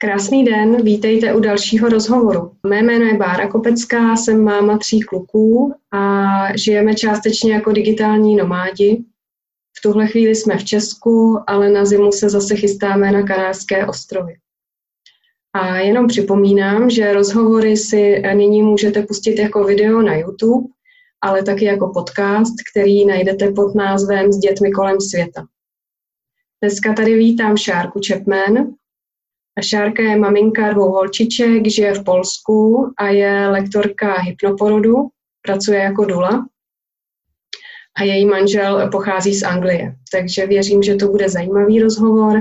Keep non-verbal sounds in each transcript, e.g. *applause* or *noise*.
Krásný den, vítejte u dalšího rozhovoru. Mé jméno je Bára Kopecká, jsem máma tří kluků a žijeme částečně jako digitální nomádi. V tuhle chvíli jsme v Česku, ale na zimu se zase chystáme na Kanárské ostrovy. A jenom připomínám, že rozhovory si nyní můžete pustit jako video na YouTube, ale taky jako podcast, který najdete pod názvem S dětmi kolem světa. Dneska tady vítám Šárku Chapman, a Šárka je maminka dvou holčiček, žije v Polsku a je lektorka hypnoporodu, pracuje jako dula a její manžel pochází z Anglie. Takže věřím, že to bude zajímavý rozhovor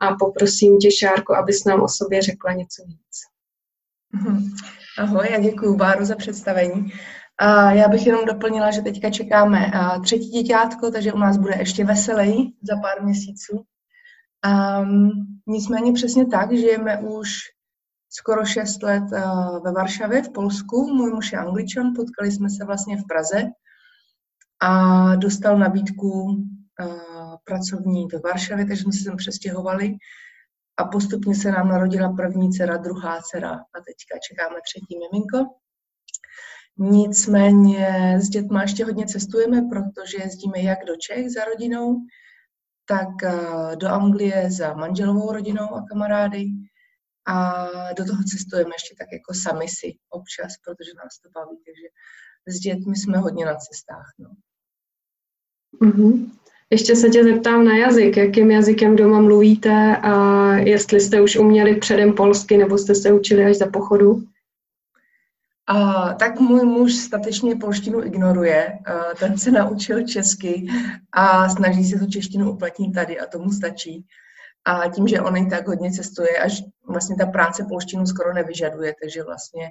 a poprosím tě, Šárko, abys nám o sobě řekla něco víc. Mhm. Ahoj, já děkuji Báru za představení. Já bych jenom doplnila, že teďka čekáme třetí děťátko, takže u nás bude ještě veselý za pár měsíců. Um, nicméně přesně tak, žijeme už skoro 6 let uh, ve Varšavě v Polsku. Můj muž je angličan, potkali jsme se vlastně v Praze a dostal nabídku uh, pracovní ve Varšavě, takže jsme se sem přestěhovali a postupně se nám narodila první dcera, druhá dcera a teďka čekáme třetí miminko. Nicméně s dětma ještě hodně cestujeme, protože jezdíme jak do Čech za rodinou, tak eh, do Anglie za manželovou rodinou a kamarády a do toho cestujeme ještě tak jako sami si občas, protože nás to baví, takže s dětmi jsme hodně na cestách. No. Mm-hmm. Ještě se tě zeptám na jazyk. Jakým jazykem doma mluvíte a jestli jste už uměli předem polsky nebo jste se učili až za pochodu? A, tak můj muž statečně polštinu ignoruje, a, ten se naučil česky a snaží se tu češtinu uplatnit tady a tomu stačí. A tím, že on i tak hodně cestuje, až vlastně ta práce polštinu skoro nevyžaduje, takže vlastně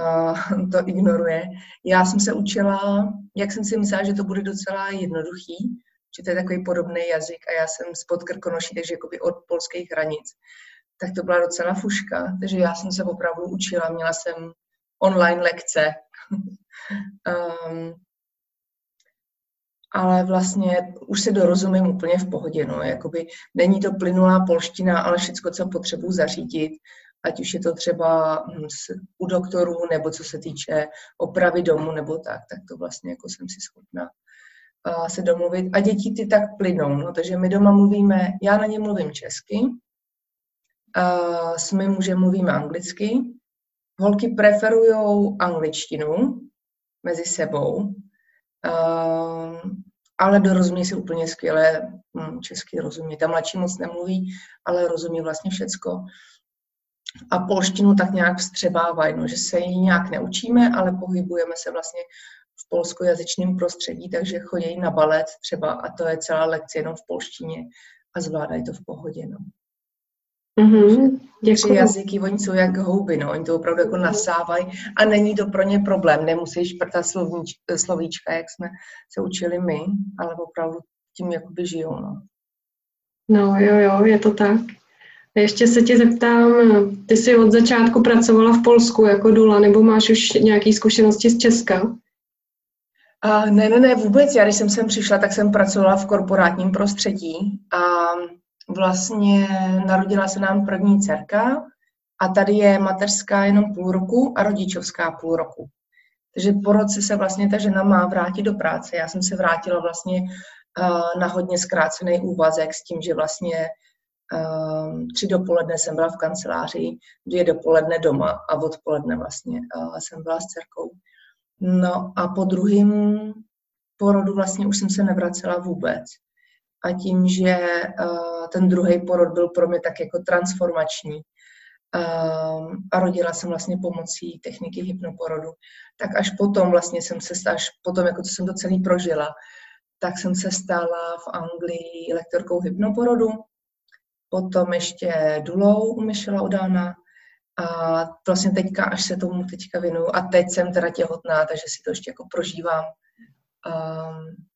a, to ignoruje. Já jsem se učila, jak jsem si myslela, že to bude docela jednoduchý, že to je takový podobný jazyk a já jsem spod Krkonoší, takže jakoby od polských hranic. Tak to byla docela fuška, takže já jsem se opravdu učila, měla jsem online lekce. *laughs* um, ale vlastně už se dorozumím úplně v pohodě. No. Jakoby není to plynulá polština, ale všechno, co potřebuji zařídit, ať už je to třeba hm, u doktorů, nebo co se týče opravy domu, nebo tak, tak to vlastně jako jsem si schopná uh, se domluvit. A děti ty tak plynou, no, takže my doma mluvíme, já na ně mluvím česky, uh, s mým mužem mluvíme anglicky, holky preferují angličtinu mezi sebou, uh, ale dorozumí si úplně skvěle hm, česky rozumí. Ta mladší moc nemluví, ale rozumí vlastně všecko. A polštinu tak nějak vstřebávají, no, že se ji nějak neučíme, ale pohybujeme se vlastně v polskojazyčném prostředí, takže chodí na balet třeba a to je celá lekce jenom v polštině a zvládají to v pohodě. No. Mm-hmm. Tři jazyky, oni jsou jak houby, no, oni to opravdu jako nasávají a není to pro ně problém, nemusí šprtat slovníč, slovíčka, jak jsme se učili my, ale opravdu tím jakoby žijou, no. No jo, jo, je to tak. Ještě se tě zeptám, ty jsi od začátku pracovala v Polsku jako dula, nebo máš už nějaké zkušenosti z Česka? Uh, ne, ne, ne, vůbec. Já, když jsem sem přišla, tak jsem pracovala v korporátním prostředí a vlastně narodila se nám první dcerka a tady je mateřská jenom půl roku a rodičovská půl roku. Takže po roce se vlastně ta žena má vrátit do práce. Já jsem se vrátila vlastně uh, na hodně zkrácený úvazek s tím, že vlastně uh, tři dopoledne jsem byla v kanceláři, dvě dopoledne doma a odpoledne vlastně uh, jsem byla s dcerkou. No a po druhém porodu vlastně už jsem se nevracela vůbec a tím, že uh, ten druhý porod byl pro mě tak jako transformační uh, a rodila jsem vlastně pomocí techniky hypnoporodu, tak až potom vlastně jsem se, až potom, jako co jsem to celý prožila, tak jsem se stala v Anglii lektorkou hypnoporodu, potom ještě dulou u Michela Udána a vlastně teďka, až se tomu teďka věnuju a teď jsem teda těhotná, takže si to ještě jako prožívám um,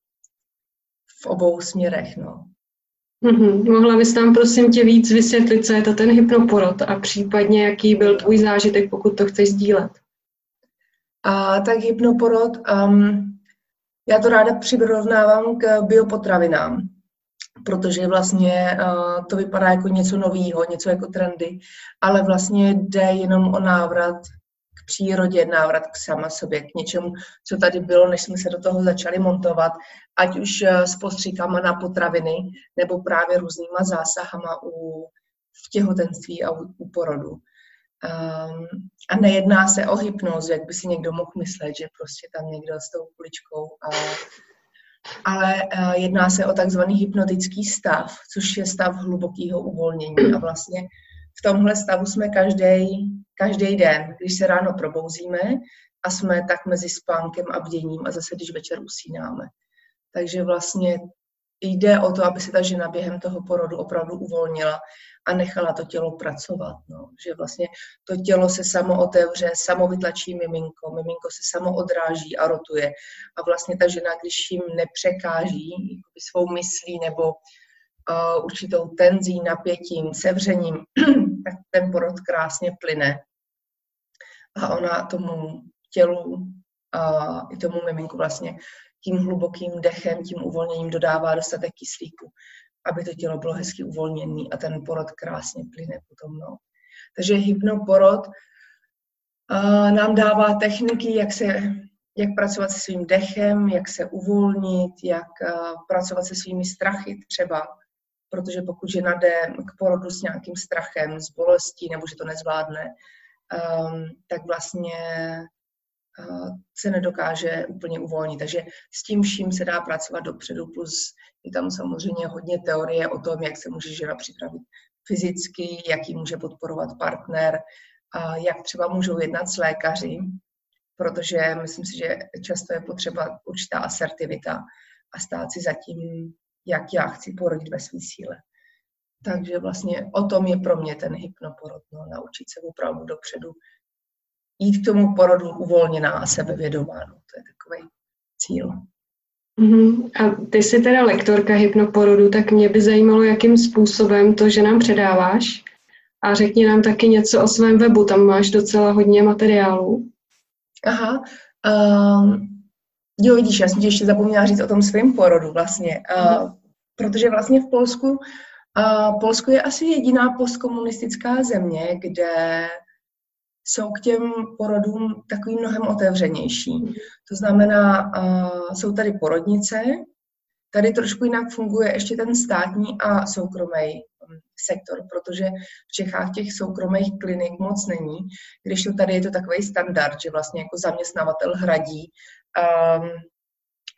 v obou směrech. No. Mm-hmm. Mohla bys nám prosím tě víc vysvětlit, co je to ten hypnoporod a případně jaký byl tvůj zážitek, pokud to chceš sdílet? A, tak hypnoporod, um, já to ráda přirovnávám k biopotravinám. protože vlastně uh, to vypadá jako něco nového, něco jako trendy, ale vlastně jde jenom o návrat k přírodě, návrat k sama sobě, k něčemu, co tady bylo, než jsme se do toho začali montovat, ať už eh, s postříkama na potraviny, nebo právě různýma zásahama u, v těhotenství a u, u porodu. Um, a nejedná se o hypnozu, jak by si někdo mohl myslet, že prostě tam někdo s tou kuličkou a ale uh, jedná se o takzvaný hypnotický stav, což je stav hlubokého uvolnění. A vlastně v tomhle stavu jsme každý každý den, když se ráno probouzíme a jsme tak mezi spánkem a bděním a zase, když večer usínáme. Takže vlastně jde o to, aby se ta žena během toho porodu opravdu uvolnila a nechala to tělo pracovat. No. Že vlastně to tělo se samo otevře, samo vytlačí miminko, miminko se samo odráží a rotuje. A vlastně ta žena, když jim nepřekáží svou myslí nebo uh, určitou tenzí, napětím, sevřením, *clears throat* tak ten porod krásně plyne. A ona tomu tělu a i tomu miminku vlastně tím hlubokým dechem, tím uvolněním dodává dostatek kyslíku, aby to tělo bylo hezky uvolněné a ten porod krásně plyne potom. No. Takže hypnoporod uh, nám dává techniky, jak, se, jak pracovat se svým dechem, jak se uvolnit, jak uh, pracovat se svými strachy třeba, protože pokud žena jde k porodu s nějakým strachem, s bolestí nebo že to nezvládne, um, tak vlastně se nedokáže úplně uvolnit. Takže s tím vším se dá pracovat dopředu, plus je tam samozřejmě hodně teorie o tom, jak se může žena připravit fyzicky, jak ji může podporovat partner, a jak třeba můžou jednat s lékaři, protože myslím si, že často je potřeba určitá asertivita a stát si za tím, jak já chci porodit ve své síle. Takže vlastně o tom je pro mě ten hypnoporod, no, naučit se opravdu dopředu jít k tomu porodu uvolněná a sebevědomá. No, to je takový cíl. Uh-huh. A ty jsi teda lektorka hypnoporodu, tak mě by zajímalo, jakým způsobem to, že nám předáváš. A řekni nám taky něco o svém webu, tam máš docela hodně materiálů. Aha, um, jo, vidíš, já jsem ti ještě zapomněla říct o tom svém porodu vlastně, uh, protože vlastně v Polsku, uh, Polsko je asi jediná postkomunistická země, kde jsou k těm porodům takový mnohem otevřenější. To znamená, uh, jsou tady porodnice, tady trošku jinak funguje ještě ten státní a soukromý um, sektor, protože v Čechách těch soukromých klinik moc není, když to tady je to takový standard, že vlastně jako zaměstnavatel hradí um,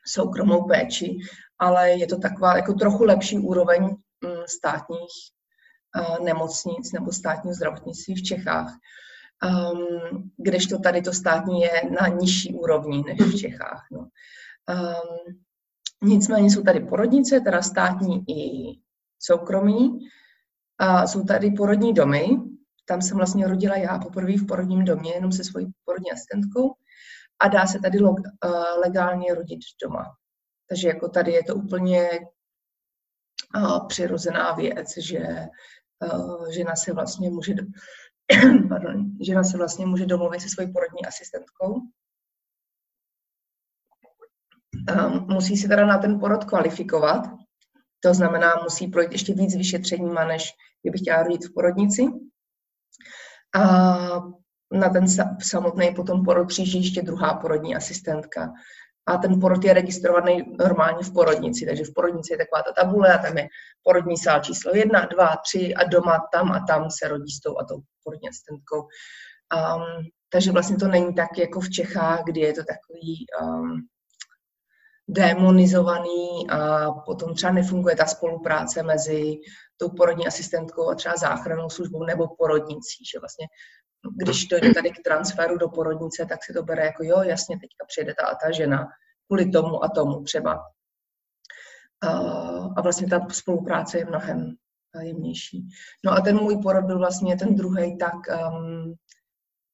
soukromou péči, ale je to taková jako trochu lepší úroveň um, státních uh, nemocnic nebo státního zdravotnictví v Čechách um, kdežto tady to státní je na nižší úrovni než v Čechách. No. Um, nicméně jsou tady porodnice, teda státní i soukromí. A jsou tady porodní domy, tam jsem vlastně rodila já poprvé v porodním domě, jenom se svojí porodní asistentkou. A dá se tady log, uh, legálně rodit doma. Takže jako tady je to úplně uh, přirozená věc, že uh, žena se vlastně může *clears throat* pardon, žena se vlastně může domluvit se svojí porodní asistentkou. Um, musí se teda na ten porod kvalifikovat, to znamená, musí projít ještě víc vyšetřeníma, než kdyby chtěla rodit v porodnici. A na ten samotný potom porod přijíždí ještě druhá porodní asistentka a ten porod je registrovaný normálně v porodnici, takže v porodnici je taková ta tabule a tam je porodní sál číslo jedna, dva, tři a doma tam a tam se rodí s tou a tou porodní asistentkou. Um, takže vlastně to není tak jako v Čechách, kdy je to takový um, demonizovaný a potom třeba nefunguje ta spolupráce mezi tou porodní asistentkou a třeba záchrannou službou nebo porodnicí, že vlastně když dojde tady k transferu do porodnice, tak se to bere jako jo, jasně, teďka přijede ta a ta žena kvůli tomu a tomu třeba. A vlastně ta spolupráce je mnohem jemnější. No a ten můj porod byl vlastně ten druhý tak um,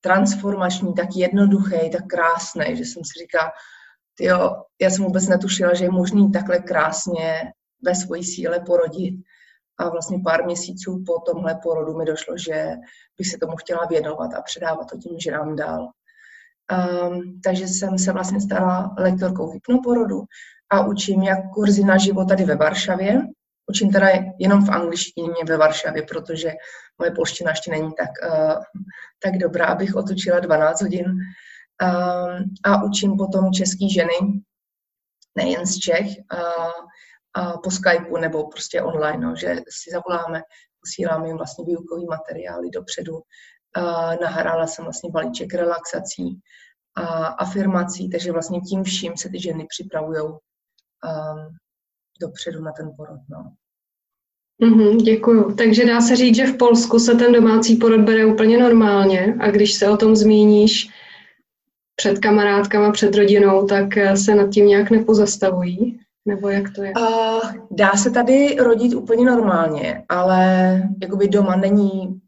transformační, tak jednoduchý, tak krásný, že jsem si říkala, jo, já jsem vůbec netušila, že je možný takhle krásně ve své síle porodit. A vlastně pár měsíců po tomhle porodu mi došlo, že bych se tomu chtěla věnovat a předávat to tím ženám dál. Um, takže jsem se vlastně stala lektorkou hypnoporodu a učím jak kurzy na život tady ve Varšavě, Učím teda jenom v angličtině ve Varšavě, protože moje polština ještě není tak, uh, tak dobrá, abych otočila 12 hodin. Uh, a učím potom český ženy, nejen z Čech, uh, po Skypeu nebo prostě online, no, že si zavoláme, posíláme jim vlastně výukový materiály dopředu. Nahrála jsem vlastně balíček relaxací a afirmací, takže vlastně tím vším se ty ženy připravují um, dopředu na ten porod. No. Mm-hmm, děkuju. Takže dá se říct, že v Polsku se ten domácí porod bere úplně normálně a když se o tom zmíníš před kamarádkama, před rodinou, tak se nad tím nějak nepozastavují? Nebo jak to je? Uh, dá se tady rodit úplně normálně, ale jakoby doma není,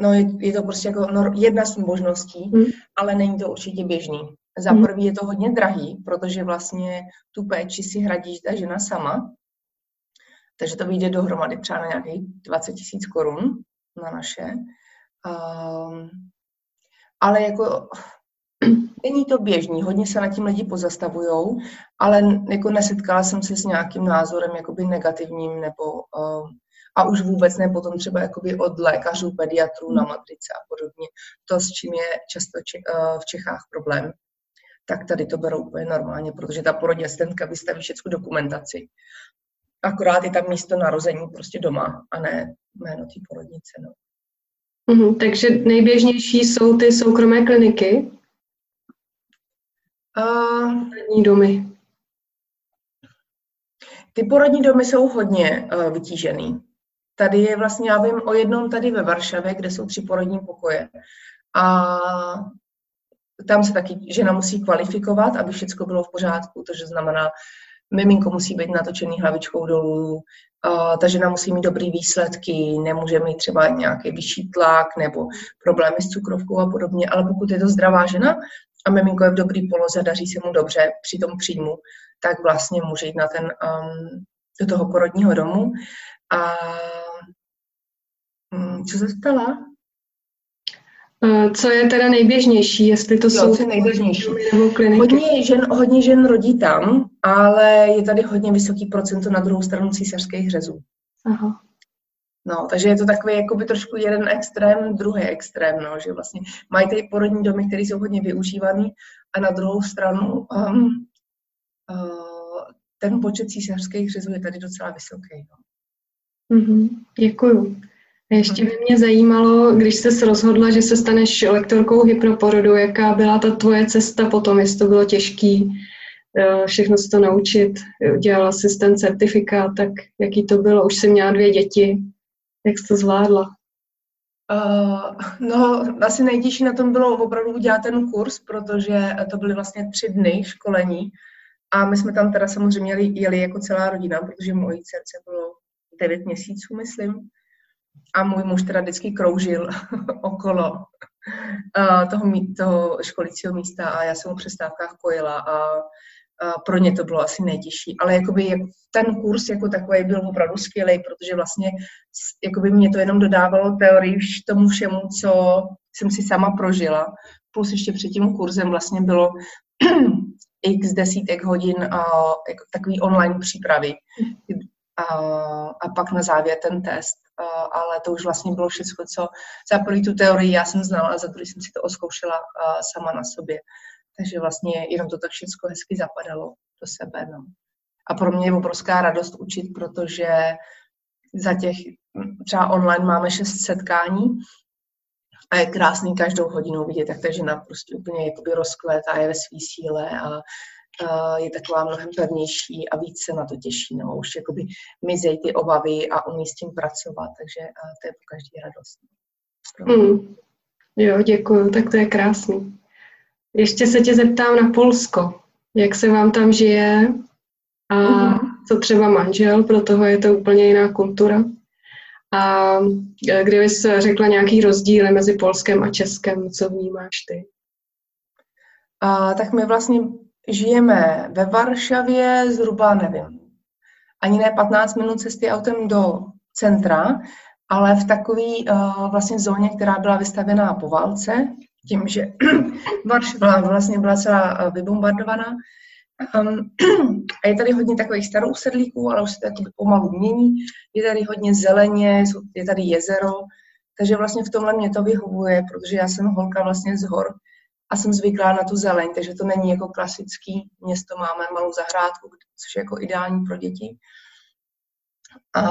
no je, je to prostě jako jedna z možností, hmm. ale není to určitě běžný. Za hmm. prvý je to hodně drahý, protože vlastně tu péči si hradí ta žena sama, takže to vyjde dohromady třeba na nějakých 20 tisíc korun na naše. Um, ale jako *clears throat* není to běžný, hodně se na tím lidi pozastavujou, ale jako nesetkala jsem se s nějakým názorem jakoby negativním nebo uh, a už vůbec ne potom třeba jakoby od lékařů, pediatrů na matrice a podobně. To, s čím je často če, uh, v Čechách problém, tak tady to berou úplně normálně, protože ta porodní asistentka vystaví všechnu dokumentaci akorát je tam místo narození prostě doma a ne jméno té porodnice. No. Mm, takže nejběžnější jsou ty soukromé kliniky? Uh, domy. Ty porodní domy jsou hodně uh, vytížený. Tady je vlastně, já vím o jednom tady ve Varšavě, kde jsou tři porodní pokoje. A tam se taky žena musí kvalifikovat, aby všechno bylo v pořádku, takže znamená, miminko musí být natočený hlavičkou dolů, uh, ta žena musí mít dobrý výsledky, nemůže mít třeba nějaký vyšší tlak nebo problémy s cukrovkou a podobně, ale pokud je to zdravá žena a miminko je v dobrý poloze, daří se mu dobře při tom příjmu, tak vlastně může jít na ten, um, do toho porodního domu. A um, co se stala? Co je teda nejběžnější, jestli to jo, jsou nejběžnější. nebo kliniky? Hodně žen, hodně žen rodí tam, ale je tady hodně vysoký procento na druhou stranu císařských řezů. Aha. No, takže je to takový jakoby trošku jeden extrém, druhý extrém, no, že vlastně mají tady porodní domy, které jsou hodně využívané a na druhou stranu um, uh, ten počet císařských řezů je tady docela vysoký. No. Mm-hmm, děkuju. Ještě by mě zajímalo, když jsi rozhodla, že se staneš lektorkou hypnoporodu, jaká byla ta tvoje cesta potom, jestli to bylo těžký eh, všechno se to naučit. Dělala jsi ten certifikát, tak jaký to bylo? Už jsi měla dvě děti. Jak jsi to zvládla? Uh, no, asi nejtěžší na tom bylo opravdu udělat ten kurz, protože to byly vlastně tři dny školení a my jsme tam teda samozřejmě jeli, jako celá rodina, protože mojí dcerce bylo devět měsíců, myslím a můj muž teda vždycky kroužil *laughs* okolo uh, toho, toho školicího místa a já jsem mu přestávkách kojila a pro ně to bylo asi nejtěžší. Ale jakoby ten kurz jako takový byl opravdu skvělý, protože vlastně jakoby mě to jenom dodávalo teorii tomu všemu, co jsem si sama prožila. Plus ještě před tím kurzem vlastně bylo *clears throat* x desítek hodin uh, jako takový online přípravy. A, a pak na závěr ten test ale to už vlastně bylo všechno, co za první tu teorii já jsem znala a za druhý jsem si to oskoušela sama na sobě. Takže vlastně jenom to tak všechno hezky zapadalo do sebe. No. A pro mě je obrovská radost učit, protože za těch třeba online máme šest setkání a je krásný každou hodinu vidět, jak ta žena prostě úplně jakoby rozkvétá, je ve své síle a je taková mnohem pevnější a víc se na to těší. No. Už jakoby mizej ty obavy a umí s tím pracovat, takže to je po každý radost. Hmm. Jo, děkuju, tak to je krásný. Ještě se tě zeptám na Polsko. Jak se vám tam žije a mm-hmm. co třeba manžel, pro toho je to úplně jiná kultura. A kdyby jsi řekla nějaký rozdíly mezi Polskem a Českem, co vnímáš ty? A, tak my vlastně žijeme ve Varšavě zhruba, nevím, ani ne 15 minut cesty autem do centra, ale v takové uh, vlastně zóně, která byla vystavená po válce, tím, že *clears throat* Varšava vlastně byla celá uh, vybombardovaná, Um, *clears throat* a je tady hodně takových starou sedlíků, ale už se to pomalu mění. Je tady hodně zeleně, je tady jezero, takže vlastně v tomhle mě to vyhovuje, protože já jsem holka vlastně z hor a jsem zvyklá na tu zeleň, takže to není jako klasický město, máme malou zahrádku, což je jako ideální pro děti. A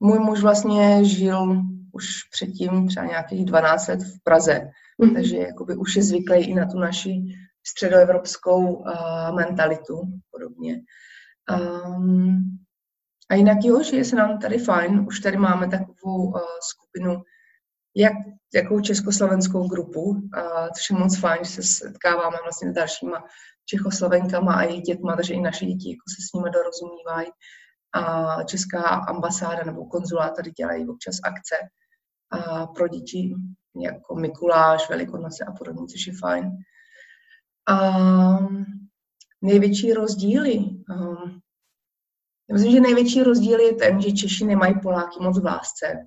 můj muž vlastně žil už předtím třeba nějakých 12 let v Praze, mm. takže jakoby už je zvyklý i na tu naši středoevropskou uh, mentalitu podobně. Um, a jinak jo, že se nám tady fajn. Už tady máme takovou uh, skupinu, jak, jakou československou grupu, uh, což je moc fajn, že se setkáváme vlastně s dalšíma Čechoslovenkama a jejich dětma, takže i naše děti jako se s nimi dorozumívají. A česká ambasáda nebo konzulát tady dělají občas akce a pro děti jako Mikuláš, Velikonoce a podobně, což je fajn. A největší rozdíly. Um, já myslím, že největší rozdíl je ten, že Češi nemají Poláky moc v lásce.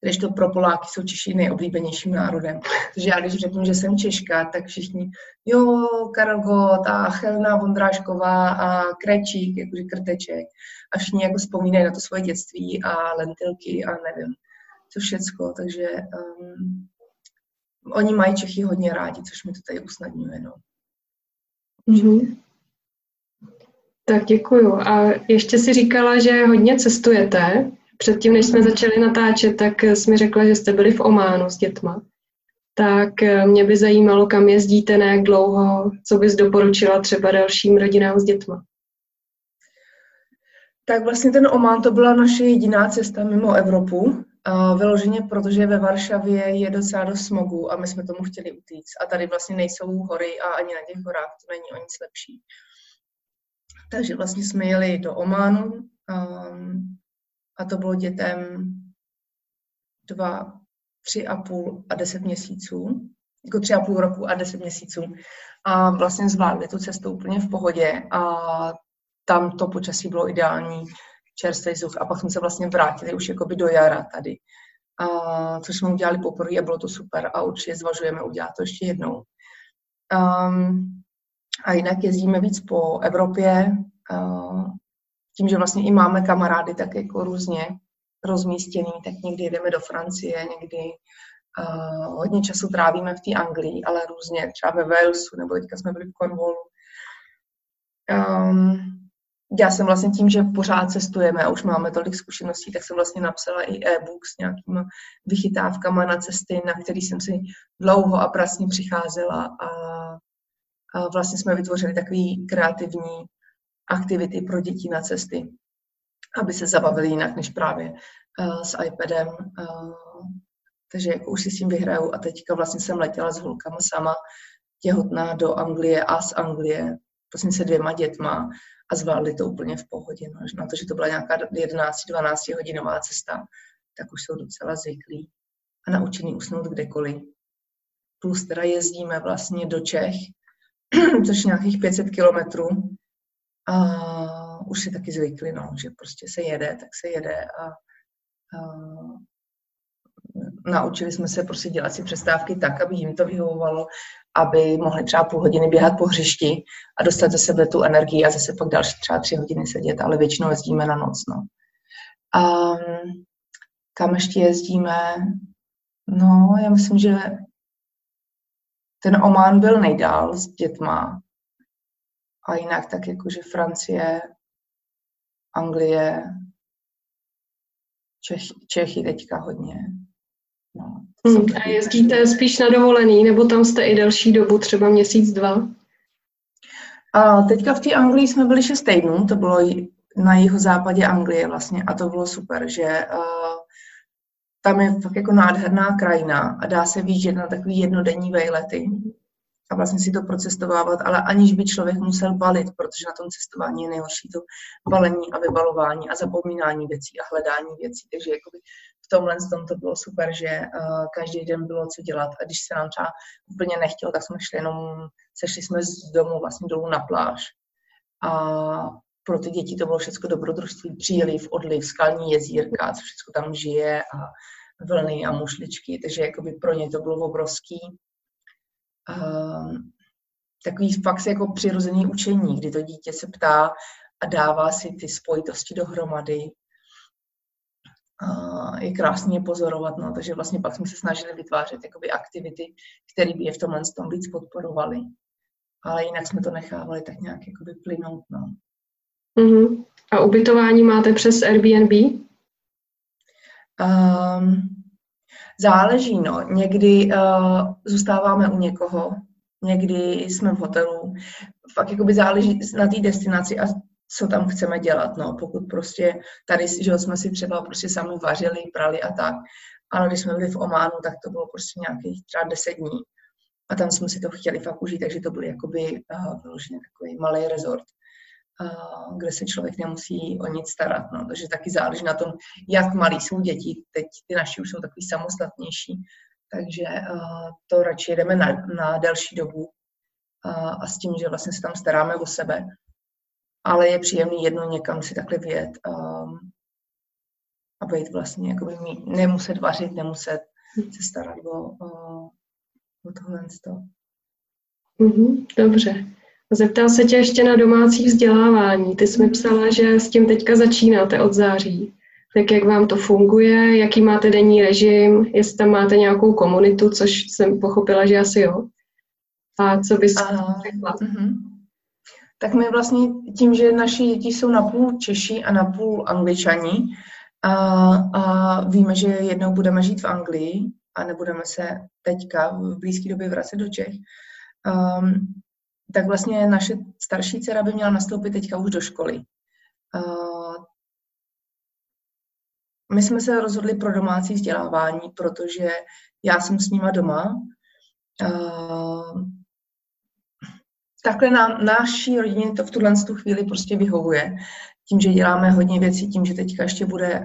Když to pro Poláky jsou Češi nejoblíbenějším národem. Takže já když řeknu, že jsem Češka, tak všichni, jo, Karel Gott a Chelna Vondrášková a Krečík, jakože krteček. A všichni jako vzpomínají na to svoje dětství a lentilky a nevím, co všecko. Takže um, oni mají Čechy hodně rádi, což mi to tady usnadňuje. No. Mm-hmm. Tak děkuju. A ještě si říkala, že hodně cestujete. Předtím, než jsme začali natáčet, tak jsi mi řekla, že jste byli v Ománu s dětma. Tak eh, mě by zajímalo, kam jezdíte, na jak dlouho, co bys doporučila třeba dalším rodinám s dětma. Tak vlastně ten Omán to byla naše jediná cesta mimo Evropu. Vyloženě, protože ve Varšavě je docela dost smogu a my jsme tomu chtěli utíct. A tady vlastně nejsou hory a ani na těch horách to není o nic lepší. Takže vlastně jsme jeli do Ománu um, a to bylo dětem dva, tři a půl a deset měsíců, jako tři a půl roku a deset měsíců. A vlastně zvládli tu cestu úplně v pohodě a tam to počasí bylo ideální, čerstvý vzduch a pak jsme se vlastně vrátili už jakoby do jara tady. A, což jsme udělali poprvé a bylo to super a určitě zvažujeme udělat to ještě jednou. Um, a jinak jezdíme víc po Evropě, tím, že vlastně i máme kamarády tak jako různě rozmístěný, tak někdy jdeme do Francie, někdy uh, hodně času trávíme v té Anglii, ale různě, třeba ve Walesu, nebo teďka jsme byli v Cornwallu. Um, já jsem vlastně tím, že pořád cestujeme a už máme tolik zkušeností, tak jsem vlastně napsala i e-book s nějakými vychytávkama na cesty, na který jsem si dlouho a prasně přicházela a vlastně jsme vytvořili takový kreativní aktivity pro děti na cesty, aby se zabavili jinak než právě uh, s iPadem. Uh, takže jako už si s tím vyhraju a teďka vlastně jsem letěla s holkama sama těhotná do Anglie a z Anglie, vlastně se dvěma dětma a zvládli to úplně v pohodě. No, na to, že to byla nějaká 11-12 hodinová cesta, tak už jsou docela zvyklí a naučení usnout kdekoliv. Plus teda jezdíme vlastně do Čech, *clears throat* což nějakých 500 kilometrů. A už si taky zvykli, no, že prostě se jede, tak se jede a, a naučili jsme se prostě dělat si přestávky tak, aby jim to vyhovovalo, aby mohli třeba půl hodiny běhat po hřišti a dostat ze sebe tu energii a zase pak další třeba tři hodiny sedět, ale většinou jezdíme na noc, no. A kam ještě jezdíme? No, já myslím, že ten Oman byl nejdál s dětma. A jinak tak jakože Francie, Anglie, Čech, Čechy teďka hodně. Hmm, a jezdíte spíš na dovolený, nebo tam jste i delší dobu, třeba měsíc, dva? A teďka v té Anglii jsme byli šest týdnů, to bylo na jeho západě Anglie vlastně a to bylo super, že uh, tam je fakt jako nádherná krajina a dá se výjíždět na takový jednodenní vejlety a vlastně si to procestovávat, ale aniž by člověk musel balit, protože na tom cestování je nejhorší to balení a vybalování a zapomínání věcí a hledání věcí. Takže jakoby v tomhle tom to bylo super, že uh, každý den bylo co dělat a když se nám třeba úplně nechtělo, tak jsme šli jenom, sešli jsme z domu vlastně dolů na pláž. A pro ty děti to bylo všechno dobrodružství, příliv, odliv, skalní jezírka, co všechno tam žije a vlny a mušličky, takže jakoby pro ně to bylo obrovský. Um, takový fakt jako přirozený učení, kdy to dítě se ptá a dává si ty spojitosti dohromady. Je krásně pozorovat, no, takže vlastně pak jsme se snažili vytvářet jakoby aktivity, které by je v tomhle tom víc podporovaly. Ale jinak jsme to nechávali tak nějak jakoby plynout. No. Uh-huh. A ubytování máte přes Airbnb? Um, záleží, no. Někdy uh, zůstáváme u někoho, někdy jsme v hotelu. Fakt jakoby záleží na té destinaci a co tam chceme dělat, no. Pokud prostě tady, že jsme si třeba prostě sami vařili, prali a tak, ale když jsme byli v Ománu, tak to bylo prostě nějakých třeba deset dní. A tam jsme si to chtěli fakt užít, takže to byl jakoby uh, takový malý rezort kde se člověk nemusí o nic starat. No. Takže taky záleží na tom, jak malí jsou děti. Teď ty naši už jsou takový samostatnější, takže to radši jedeme na, na delší dobu a s tím, že vlastně se tam staráme o sebe. Ale je příjemný jedno někam si takhle vyjet a být vlastně, jakoby mít, nemuset vařit, nemuset se starat o, o, o tohle. Mm-hmm, dobře. Zeptal se tě ještě na domácí vzdělávání. Ty jsi mi psala, že s tím teďka začínáte od září. Tak jak vám to funguje, jaký máte denní režim, jestli tam máte nějakou komunitu, což jsem pochopila, že asi jo. A co bys řekla? Uh-huh. Tak my vlastně tím, že naši děti jsou napůl Češi a napůl Angličani a, a víme, že jednou budeme žít v Anglii a nebudeme se teďka v blízké době vracet do Čech, um, tak vlastně naše starší dcera by měla nastoupit teďka už do školy. My jsme se rozhodli pro domácí vzdělávání, protože já jsem s nima doma. Takhle na naší rodině to v tuhle chvíli prostě vyhovuje. Tím, že děláme hodně věcí, tím, že teďka ještě bude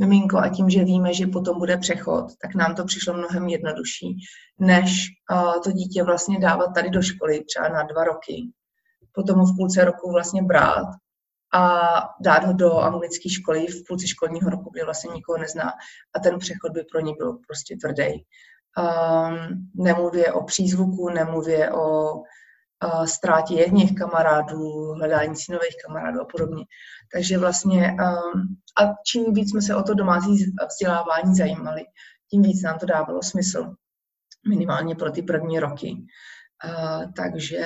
miminko a tím, že víme, že potom bude přechod, tak nám to přišlo mnohem jednodušší, než uh, to dítě vlastně dávat tady do školy třeba na dva roky, potom ho v půlce roku vlastně brát a dát ho do anglické školy v půlce školního roku, kde vlastně nikoho nezná a ten přechod by pro ní byl prostě tvrdý. Um, nemluvě o přízvuku, nemluvě o ztrátě jedných kamarádů, hledání si nových kamarádů a podobně. Takže vlastně um, a čím víc jsme se o to domácí vzdělávání zajímali, tím víc nám to dávalo smysl. Minimálně pro ty první roky. Takže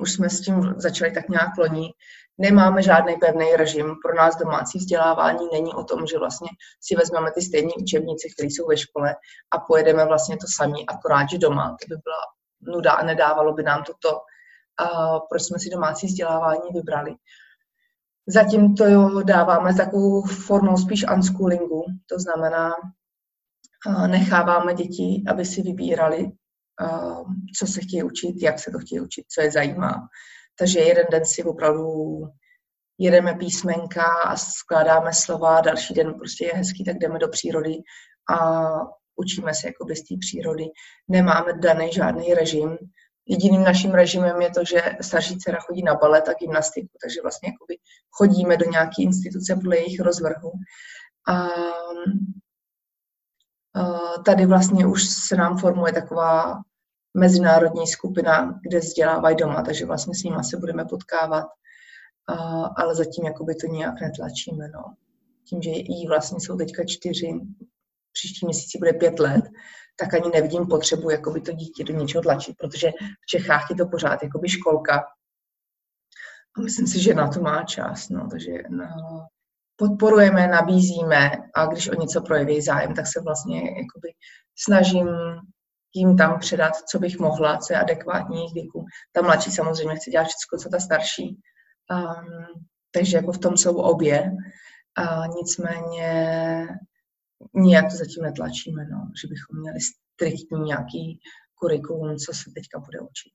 už jsme s tím začali tak nějak loni. Nemáme žádný pevný režim. Pro nás domácí vzdělávání není o tom, že vlastně si vezmeme ty stejné učebnice, které jsou ve škole a pojedeme vlastně to samý, akorát, že doma. To by byla nuda a nedávalo by nám toto, uh, proč jsme si domácí vzdělávání vybrali. Zatím to jo, dáváme takovou formou spíš unschoolingu, to znamená, uh, necháváme děti, aby si vybírali, uh, co se chtějí učit, jak se to chtějí učit, co je zajímá. Takže jeden den si opravdu jedeme písmenka a skládáme slova, další den prostě je hezký, tak jdeme do přírody a učíme se jako z té přírody, nemáme daný žádný režim. Jediným naším režimem je to, že starší dcera chodí na balet a gymnastiku, takže vlastně jakoby chodíme do nějaké instituce podle jejich rozvrhu. A, tady vlastně už se nám formuje taková mezinárodní skupina, kde vzdělávají doma, takže vlastně s nimi se budeme potkávat, ale zatím jakoby to nějak netlačíme. No. Tím, že jí vlastně jsou teďka čtyři, příští měsíci bude pět let, tak ani nevidím potřebu jakoby to dítě do něčeho tlačit, protože v Čechách je to pořád jakoby školka. A myslím si, že na to má čas. No, takže no, podporujeme, nabízíme a když o něco projeví zájem, tak se vlastně jakoby snažím jim tam předat, co bych mohla, co je adekvátní jejich věku. Ta mladší samozřejmě chce dělat všechno, co ta starší. Um, takže jako v tom jsou obě. A nicméně nijak to zatím netlačíme, no, že bychom měli striktní nějaký kurikulum, co se teďka bude učit.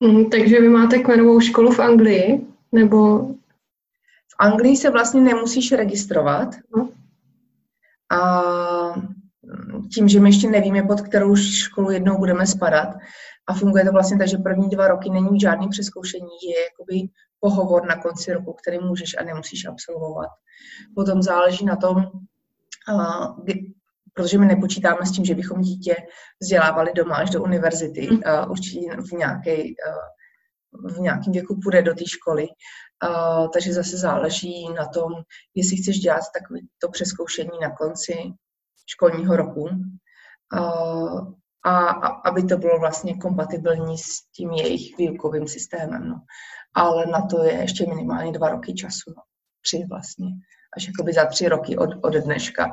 Mm, takže vy máte kmenovou školu v Anglii, nebo? V Anglii se vlastně nemusíš registrovat. No. A tím, že my ještě nevíme, pod kterou školu jednou budeme spadat. A funguje to vlastně tak, že první dva roky není žádný přeskoušení, je jakoby pohovor na konci roku, který můžeš a nemusíš absolvovat. Potom záleží na tom, protože my nepočítáme s tím, že bychom dítě vzdělávali doma až do univerzity. Uh, určitě v, nějaké, uh, v nějakém věku půjde do té školy. Uh, takže zase záleží na tom, jestli chceš dělat takový to přeskoušení na konci školního roku. Uh, a, a aby to bylo vlastně kompatibilní s tím jejich výukovým systémem. No. Ale na to je ještě minimálně dva roky času. No. Tři vlastně. Až jakoby za tři roky od, od dneška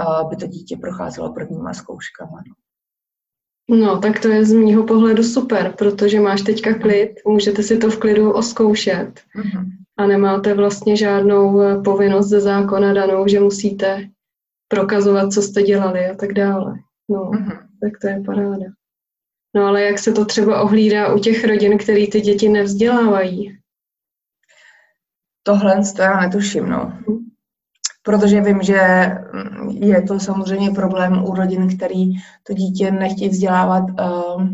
aby to dítě procházelo prvníma zkouškama. No. No, tak to je z mýho pohledu super, protože máš teďka klid, můžete si to v klidu oskoušet mm-hmm. a nemáte vlastně žádnou eh, povinnost ze zákona danou, že musíte prokazovat, co jste dělali a tak dále. No, mm-hmm. tak to je paráda. No ale jak se to třeba ohlídá u těch rodin, který ty děti nevzdělávají? Tohle to já netuším, no. Mm protože vím, že mm, je to samozřejmě problém u rodin, který to dítě nechtějí vzdělávat uh,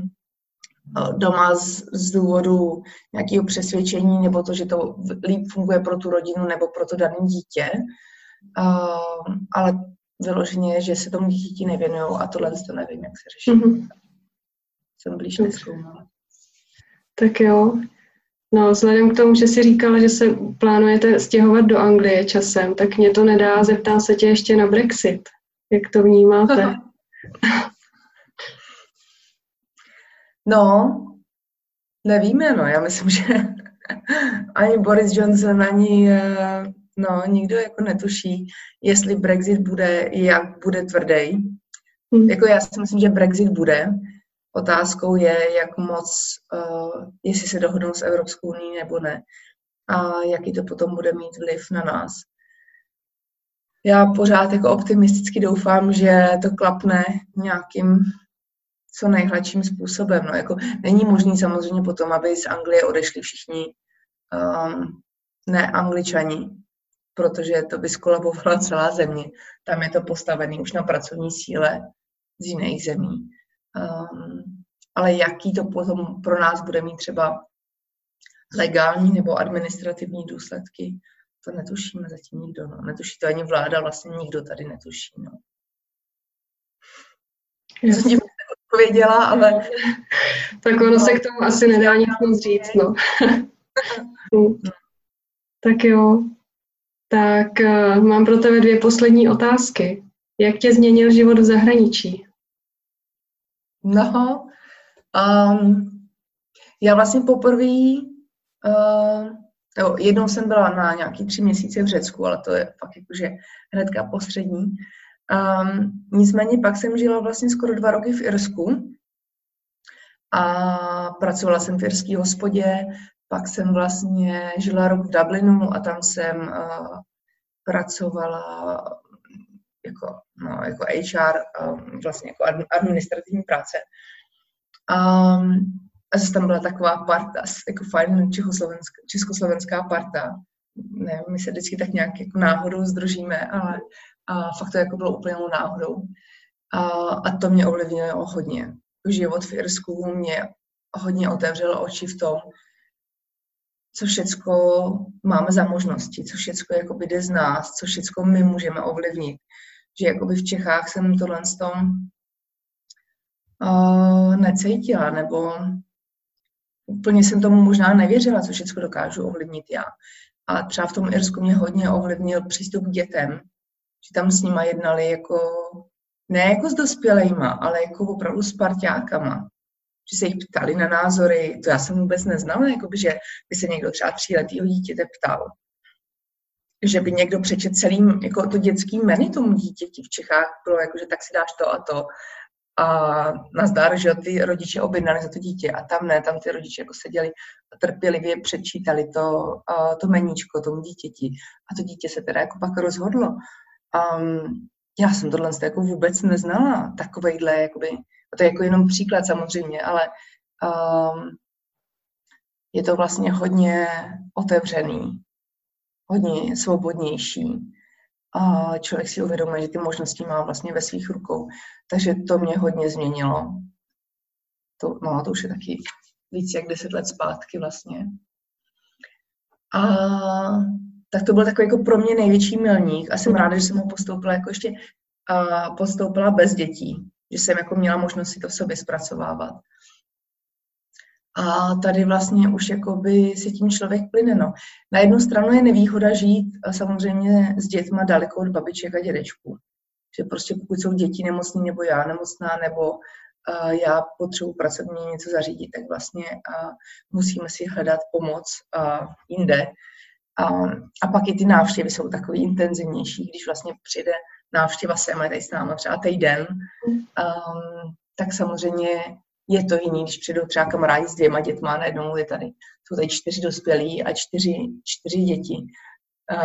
doma z, z důvodu nějakého přesvědčení nebo to, že to líp funguje pro tu rodinu nebo pro to dané dítě. Uh, ale vyloženě, že se tomu dítěti nevěnují a tohle to nevím, jak se řeší. Mm-hmm. Jsem blíž neskoumal. Tak jo. No, vzhledem k tomu, že si říkala, že se plánujete stěhovat do Anglie časem, tak mě to nedá, zeptám se tě ještě na Brexit. Jak to vnímáte? *laughs* No, nevíme, no. Já myslím, že *laughs* ani Boris Johnson, ani eh, no, nikdo jako netuší, jestli Brexit bude, jak bude tvrdý. Hmm. Jako já si myslím, že Brexit bude, Otázkou je, jak moc, uh, jestli se dohodnou s Evropskou unii nebo ne a jaký to potom bude mít vliv na nás. Já pořád jako optimisticky doufám, že to klapne nějakým co nejhladším způsobem. No, jako není možný samozřejmě potom, aby z Anglie odešli všichni um, ne angličani, protože to by skolabovala celá země. Tam je to postavené už na pracovní síle z jiných zemí. Um, ale jaký to potom pro nás bude mít třeba legální nebo administrativní důsledky, to netušíme zatím nikdo. No. Netuší to ani vláda, vlastně nikdo tady netuší. No. Zatím odpověděla, ale... *laughs* tak ono se k tomu asi nedá nic moc říct, no. *laughs* tak jo. Tak uh, mám pro tebe dvě poslední otázky. Jak tě změnil život v zahraničí? No, um, já vlastně poprvé, uh, jednou jsem byla na nějaký tři měsíce v Řecku, ale to je fakt jakože hnedka postřední. Um, nicméně pak jsem žila vlastně skoro dva roky v Irsku a pracovala jsem v irské hospodě, pak jsem vlastně žila rok v Dublinu a tam jsem uh, pracovala jako, no, jako HR, um, vlastně jako administrativní práce. Um, a zase tam byla taková parta, jako fajn československá, československá parta. Ne, my se vždycky tak nějak jako náhodou združíme, ale a fakt to jako bylo úplně náhodou. A, a to mě ovlivnilo hodně. Život v Irsku mě hodně otevřel oči v tom, co všecko máme za možnosti, co jakoby jde z nás, co všecko my můžeme ovlivnit že jakoby v Čechách jsem tohle z uh, necítila, nebo úplně jsem tomu možná nevěřila, co všechno dokážu ovlivnit já. A třeba v tom Irsku mě hodně ovlivnil přístup k dětem, že tam s nima jednali jako, ne jako s dospělejma, ale jako opravdu s parťákama. Že se jich ptali na názory, to já jsem vůbec neznala, jako by, že by se někdo třeba tříletýho dítěte ptal že by někdo přečet celým, jako to dětský menu tomu dítěti v Čechách bylo jako, že tak si dáš to a to. A nazdar, že ty rodiče objednali za to dítě a tam ne, tam ty rodiče jako seděli a trpělivě přečítali to, to meníčko tomu dítěti. A to dítě se teda jako pak rozhodlo. Um, já jsem tohle jako vůbec neznala, takovejhle, jakoby, a to je jako jenom příklad samozřejmě, ale um, je to vlastně hodně otevřený hodně svobodnější a člověk si uvědomuje, že ty možnosti má vlastně ve svých rukou. Takže to mě hodně změnilo. To, no, to už je taky víc jak deset let zpátky vlastně. A tak to byl takový jako pro mě největší milník a jsem ráda, že jsem ho postoupila jako ještě a postoupila bez dětí, že jsem jako měla možnost si to v sobě zpracovávat. A tady vlastně už jakoby si tím člověk plyne. No. Na jednu stranu je nevýhoda žít samozřejmě s dětma daleko od babiček a dědečků. Že prostě pokud jsou děti nemocný, nebo já nemocná, nebo uh, já potřebuji pracovně něco zařídit, tak vlastně uh, musíme si hledat pomoc uh, jinde. Uh, a pak i ty návštěvy jsou takový intenzivnější, když vlastně přijde návštěva sem, tady s námi třeba týden, um, tak samozřejmě je to jiný, když přijdou třeba kamarádi s dvěma dětma, najednou je tady, jsou tady čtyři dospělí a čtyři, čtyři děti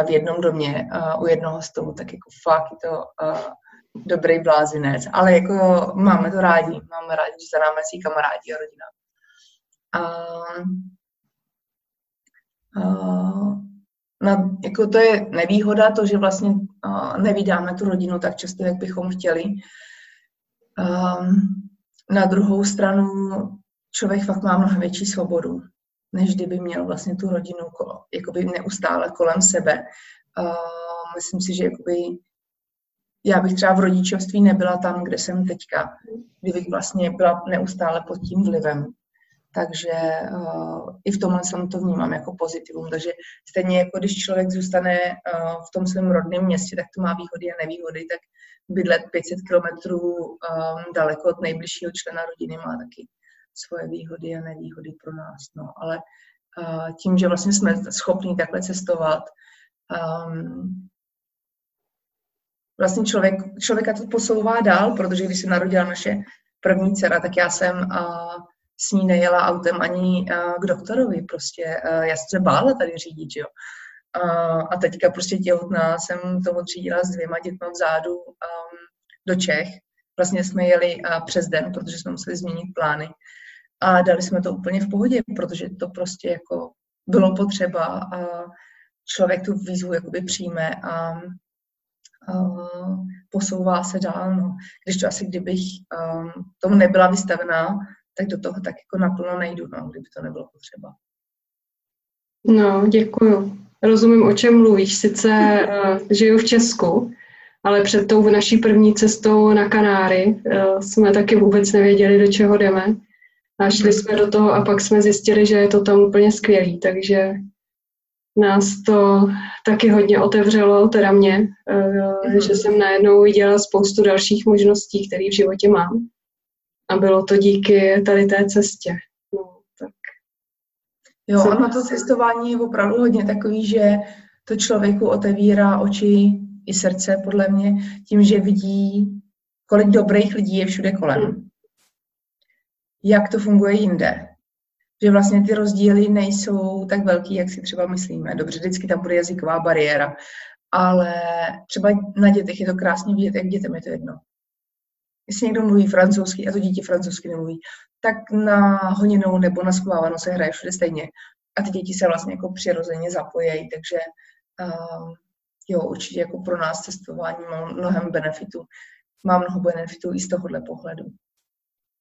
v jednom domě u jednoho stolu, tak jako fakt je to dobrý blázinec, ale jako máme to rádi, máme rádi, že za námi si kamarádi a rodina. Uh, uh, No, jako to je nevýhoda, to, že vlastně uh, nevydáme tu rodinu tak často, jak bychom chtěli. Um, na druhou stranu člověk fakt má mnohem větší svobodu, než kdyby měl vlastně tu rodinu kolo, jakoby neustále kolem sebe. Uh, myslím si, že jakoby já bych třeba v rodičovství nebyla tam, kde jsem teďka, kdybych vlastně byla neustále pod tím vlivem. Takže uh, i v tomhle jsem to vnímám jako pozitivum. Takže stejně jako když člověk zůstane uh, v tom svém rodném městě, tak to má výhody a nevýhody, tak bydlet 500 kilometrů um, daleko od nejbližšího člena rodiny má taky svoje výhody a nevýhody pro nás. No. Ale uh, tím, že vlastně jsme schopni takhle cestovat, um, vlastně člověk, člověka to posouvá dál, protože když se narodila naše první dcera, tak já jsem uh, s ní nejela autem ani uh, k doktorovi. Prostě uh, já jsem se bála tady řídit, jo. Uh, a teďka prostě těhotná jsem to odřídila s dvěma dětmi vzadu um, do Čech. Vlastně jsme jeli přes den, protože jsme museli změnit plány. A dali jsme to úplně v pohodě, protože to prostě jako bylo potřeba a člověk tu výzvu jakoby přijme a posouvá se dál. No. Když to asi kdybych um, tomu nebyla vystavená, tak do toho tak jako naplno nejdu, no, kdyby to nebylo potřeba. No, děkuju. Rozumím, o čem mluvíš. Sice uh, žiju v Česku, ale před tou naší první cestou na Kanáry uh, jsme taky vůbec nevěděli, do čeho jdeme. A šli mhm. jsme do toho a pak jsme zjistili, že je to tam úplně skvělý, takže nás to taky hodně otevřelo, teda mě, uh, že jsem najednou viděla spoustu dalších možností, které v životě mám. A bylo to díky tady té cestě. No, tak. Jo, a na to cestování je opravdu hodně takový, že to člověku otevírá oči i srdce, podle mě, tím, že vidí, kolik dobrých lidí je všude kolem. Hmm. Jak to funguje jinde. Že vlastně ty rozdíly nejsou tak velký, jak si třeba myslíme. Dobře, vždycky tam bude jazyková bariéra, ale třeba na dětech je to krásně vidět, jak dětem je to jedno jestli někdo mluví francouzsky a to dítě francouzsky nemluví, tak na honinou nebo na schovávanou se hraje všude stejně. A ty děti se vlastně jako přirozeně zapojejí, takže uh, jo, určitě jako pro nás cestování má mnohem benefitů. Má mnoho benefitů i z tohohle pohledu.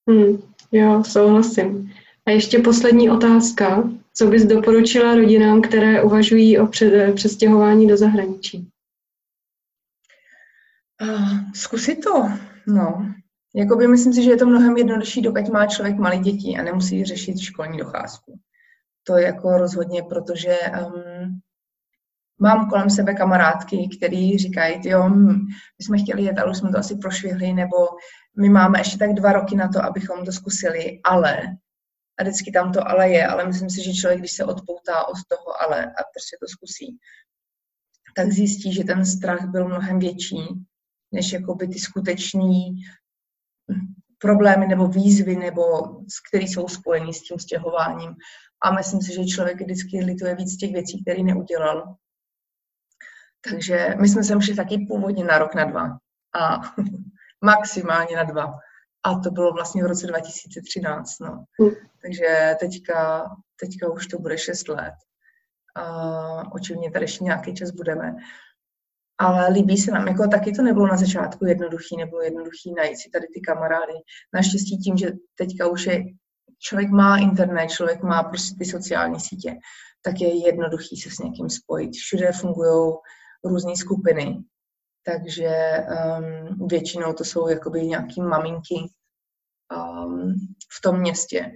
Hmm, jo, souhlasím. A ještě poslední otázka. Co bys doporučila rodinám, které uvažují o přestěhování do zahraničí? Uh, zkusit to. No, jakoby myslím si, že je to mnohem jednodušší, dokud má člověk malé děti a nemusí řešit školní docházku. To je jako rozhodně, protože um, mám kolem sebe kamarádky, který říkají, jo, my jsme chtěli jet, ale už jsme to asi prošvihli, nebo my máme ještě tak dva roky na to, abychom to zkusili, ale, a vždycky tam to ale je, ale myslím si, že člověk, když se odpoutá od toho ale a prostě to zkusí, tak zjistí, že ten strach byl mnohem větší, než jakoby ty skuteční problémy nebo výzvy, nebo které jsou spojeny s tím stěhováním. A myslím si, že člověk vždycky lituje víc těch věcí, které neudělal. Takže my jsme sem šli taky původně na rok, na dva. A *laughs* maximálně na dva. A to bylo vlastně v roce 2013. No. Mm. Takže teďka, teďka už to bude šest let. A očivně tady ještě nějaký čas budeme ale líbí se nám, jako taky to nebylo na začátku jednoduchý, nebylo jednoduchý najít si tady ty kamarády. Naštěstí tím, že teďka už je, člověk má internet, člověk má prostě ty sociální sítě, tak je jednoduchý se s někým spojit. Všude fungují různé skupiny takže um, většinou to jsou jakoby nějaký maminky um, v tom městě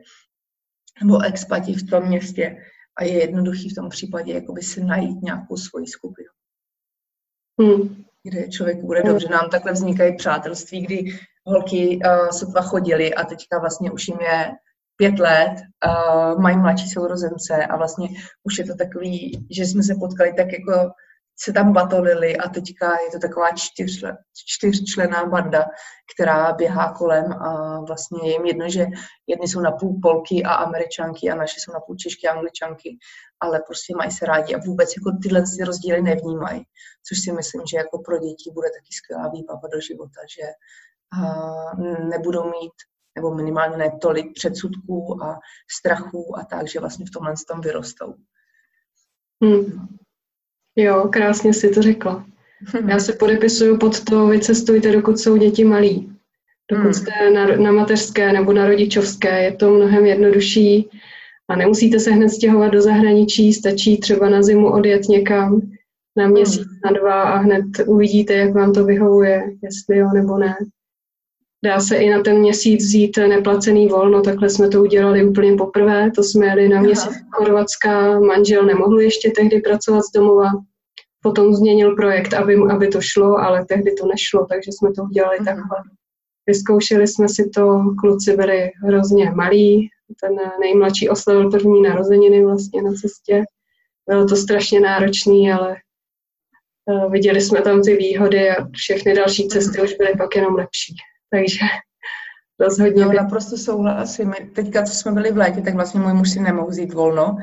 nebo expati v tom městě a je jednoduchý v tom případě jakoby si najít nějakou svoji skupinu. Hmm. Kde člověk bude dobře. Nám takhle vznikají přátelství, kdy holky uh, sotva chodily a teďka vlastně už jim je pět let, uh, mají mladší sourozence a vlastně už je to takový, že jsme se potkali tak jako se tam batolili a teďka je to taková čtyř, čtyřčlená banda, která běhá kolem a vlastně je jim jedno, že jedny jsou na půl Polky a Američanky a naše jsou na půl Češky a Angličanky, ale prostě mají se rádi a vůbec jako tyhle ty rozdíly nevnímají, což si myslím, že jako pro děti bude taky skvělá výbava do života, že nebudou mít nebo minimálně ne tolik předsudků a strachů a tak, že vlastně v tomhle tom vyrostou. Hmm. Jo, krásně si to řekla. Já se podepisuju pod to, vycestujte, dokud jsou děti malí. Dokud hmm. jste na, na mateřské nebo na rodičovské, je to mnohem jednodušší a nemusíte se hned stěhovat do zahraničí, stačí třeba na zimu odjet někam na měsíc, hmm. na dva a hned uvidíte, jak vám to vyhovuje, jestli jo nebo ne. Dá se i na ten měsíc vzít neplacený volno, takhle jsme to udělali úplně poprvé, to jsme jeli na měsíc Chorvatska, manžel nemohl ještě tehdy pracovat z domova, potom změnil projekt, aby, aby to šlo, ale tehdy to nešlo, takže jsme to udělali uh-huh. takhle. Vyzkoušeli jsme si to, kluci byli hrozně malí, ten nejmladší oslavil první narozeniny vlastně na cestě. Bylo to strašně náročný, ale uh, viděli jsme tam ty výhody a všechny další cesty už byly pak jenom lepší takže rozhodně. No, naprosto souhlasím. Teďka, co jsme byli v létě, tak vlastně můj muž si nemohl vzít volno,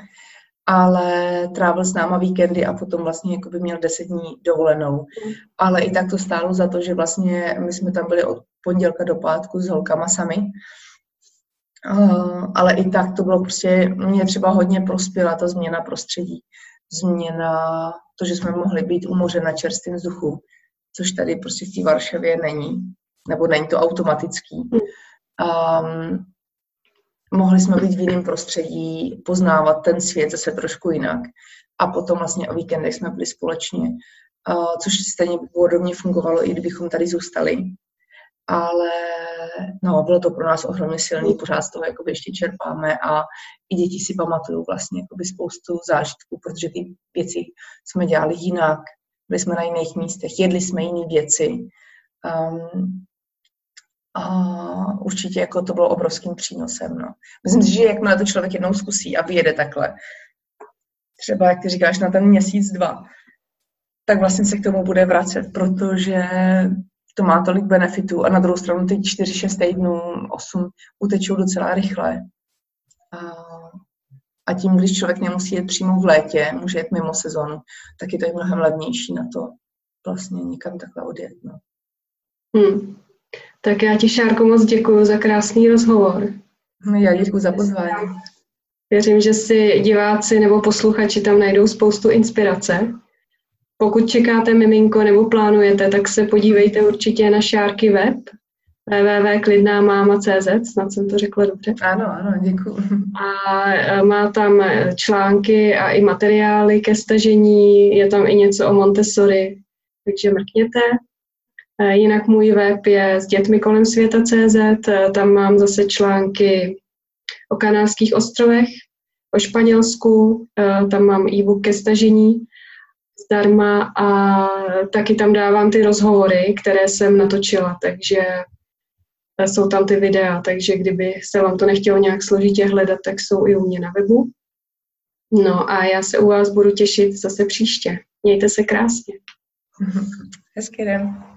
ale trávil s náma víkendy a potom vlastně jako by měl deset dní dovolenou. Ale i tak to stálo za to, že vlastně my jsme tam byli od pondělka do pátku s holkama sami. Uh, ale i tak to bylo prostě, mě třeba hodně prospěla ta změna prostředí. Změna, to, že jsme mohli být u moře na čerstvém vzduchu, což tady prostě v té Varšavě není nebo není to automatický. Um, mohli jsme být v jiném prostředí, poznávat ten svět zase trošku jinak. A potom vlastně o víkendech jsme byli společně, uh, což stejně podobně fungovalo, i kdybychom tady zůstali. Ale no, bylo to pro nás ohromně silný, pořád z toho jakoby ještě čerpáme a i děti si pamatují vlastně jakoby spoustu zážitků, protože ty věci jsme dělali jinak, byli jsme na jiných místech, jedli jsme jiné věci. Um, a určitě jako to bylo obrovským přínosem. No. Myslím si, že jakmile to člověk jednou zkusí a vyjede takhle, třeba jak ty říkáš na ten měsíc, dva, tak vlastně se k tomu bude vracet, protože to má tolik benefitů a na druhou stranu ty 4-6 týdnů, 8 utečou docela rychle. A, a tím, když člověk nemusí jet přímo v létě, může jet mimo sezonu, tak je to i mnohem levnější na to vlastně někam takhle odjet. No. Hmm. Tak já ti, Šárko, moc děkuji za krásný rozhovor. Já děkuji za pozvání. Věřím, že si diváci nebo posluchači tam najdou spoustu inspirace. Pokud čekáte miminko nebo plánujete, tak se podívejte určitě na Šárky web www.klidnámáma.cz, snad jsem to řekla dobře. Ano, ano, děkuji. A e, má tam články a i materiály ke stažení, je tam i něco o Montessori, takže mrkněte. Eh, jinak můj web je s dětmi kolem světa CZ, eh, tam mám zase články o kanárských ostrovech, o Španělsku, eh, tam mám e-book ke stažení zdarma a taky tam dávám ty rozhovory, které jsem natočila, takže jsou tam ty videa, takže kdyby se vám to nechtělo nějak složitě hledat, tak jsou i u mě na webu. No a já se u vás budu těšit zase příště. Mějte se krásně. *laughs* Hezký den.